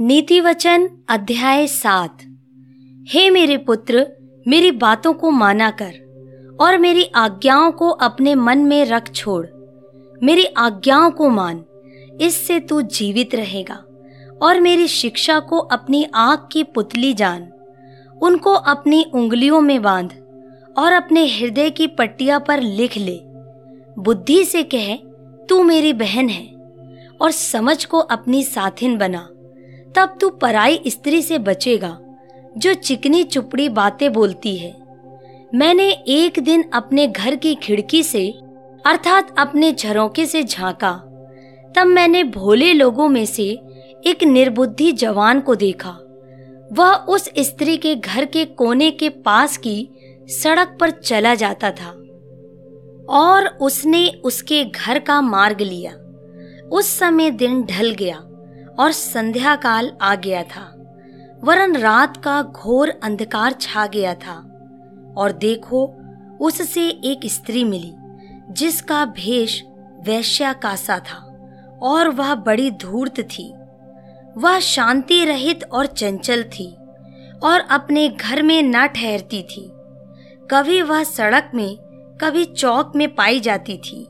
नीति वचन अध्याय सात। हे मेरे पुत्र, मेरी बातों को माना कर और मेरी आज्ञाओं को अपने मन में रख छोड़। मेरी आज्ञाओं को मान, इससे तू जीवित रहेगा और मेरी शिक्षा को अपनी आँख की पुतली जान। उनको अपनी उंगलियों में बाँध और अपने हृदय की पट्टिया पर लिख ले। बुद्धि से कह, तू मेरी बहन है और समझ को अपनी साथिन बना। तब तू पराई स्त्री से बचेगा, जो चिकनी चुपड़ी बातें बोलती है। मैंने एक दिन अपने घर की खिड़की से, अर्थात अपने झरोके से झांका। तब मैंने भोले लोगों में से एक निर्बुद्धि जवान को देखा। वह उस स्त्री के घर के कोने के पास की सड़क पर चला जाता था। और उसने उसके घर का मार्ग लिया। उस समय दिन ढल गया। और संध्या काल आ गया था। वरन रात का घोर अंधकार छा गया था और देखो, उससे एक स्त्री मिली, जिसका भेष वैश्या का सा था और वह बड़ी धूर्त थी। वह शांति रहित और चंचल थी और अपने घर में न ठहरती थी। कभी वह सड़क में, कभी चौक में पाई जाती थी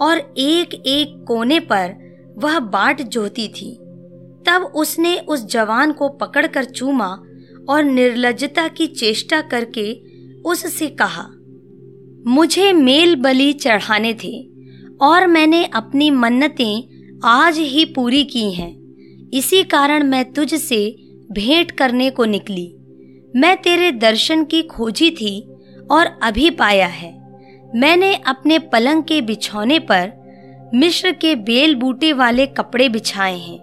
और एक एक कोने पर वह बाट जोती थी। तब उसने उस जवान को पकड़कर चूमा और निर्लजता की चेष्टा करके उससे कहा, मुझे मेल बलि चढ़ाने थे और मैंने अपनी मन्नतें आज ही पूरी की हैं। इसी कारण मैं तुझसे भेंट करने को निकली। मैं तेरे दर्शन की खोजी थी और अभी पाया है। मैंने अपने पलंग के बिछौने पर मिश्र के बेल बूटे वाले कपड़े बिछाए हैं।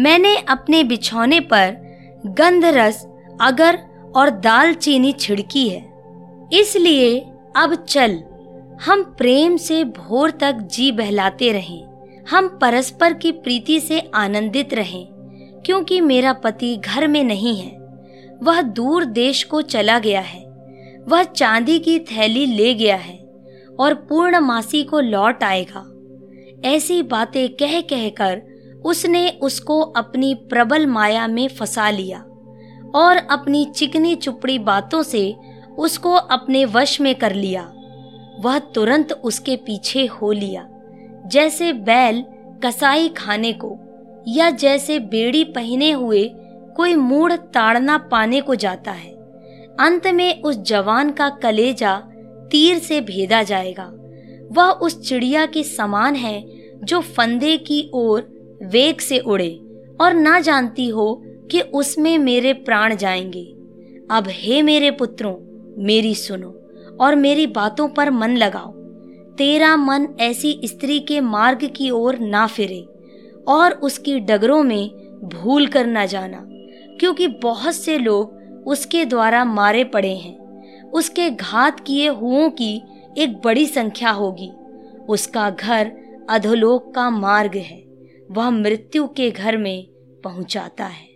मैंने अपने बिछौने पर गंध रस अगर और दालचीनी छिड़की है। इसलिए अब चल, हम प्रेम से भोर तक जी बहलाते रहें। हम परस्पर की प्रीति से आनंदित रहें, क्योंकि मेरा पति घर में नहीं है। वह दूर देश को चला गया है। वह चांदी की थैली ले गया है और पूर्णमासी को लौट आएगा। ऐसी बातें कह कहकर उसने उसको अपनी प्रबल माया में फंसा लिया और अपनी चिकनी चुपड़ी बातों से उसको अपने वश में कर लिया। वह तुरंत उसके पीछे हो लिया, जैसे बैल कसाई खाने को या जैसे बेड़ी पहने हुए कोई मूढ़ ताड़ना पाने को जाता है। अंत में उस जवान का कलेजा तीर से भेदा जाएगा। वह उस चिड़िया के समान है जो फंदे की ओर वेग से उड़े और ना जानती हो कि उसमें मेरे प्राण जाएँगे। अब हे मेरे पुत्रों, मेरी सुनो और मेरी बातों पर मन लगाओ। तेरा मन ऐसी स्त्री के मार्ग की ओर ना फिरे और उसकी डगरों में भूल कर ना जाना, क्योंकि बहुत से लोग उसके द्वारा मारे पड़े हैं। उसके घात किए हुओं की एक बड़ी संख्या होगी। उसका घर अधोलोक का मार्ग है। वह मृत्यु के घर में पहुंचाता है।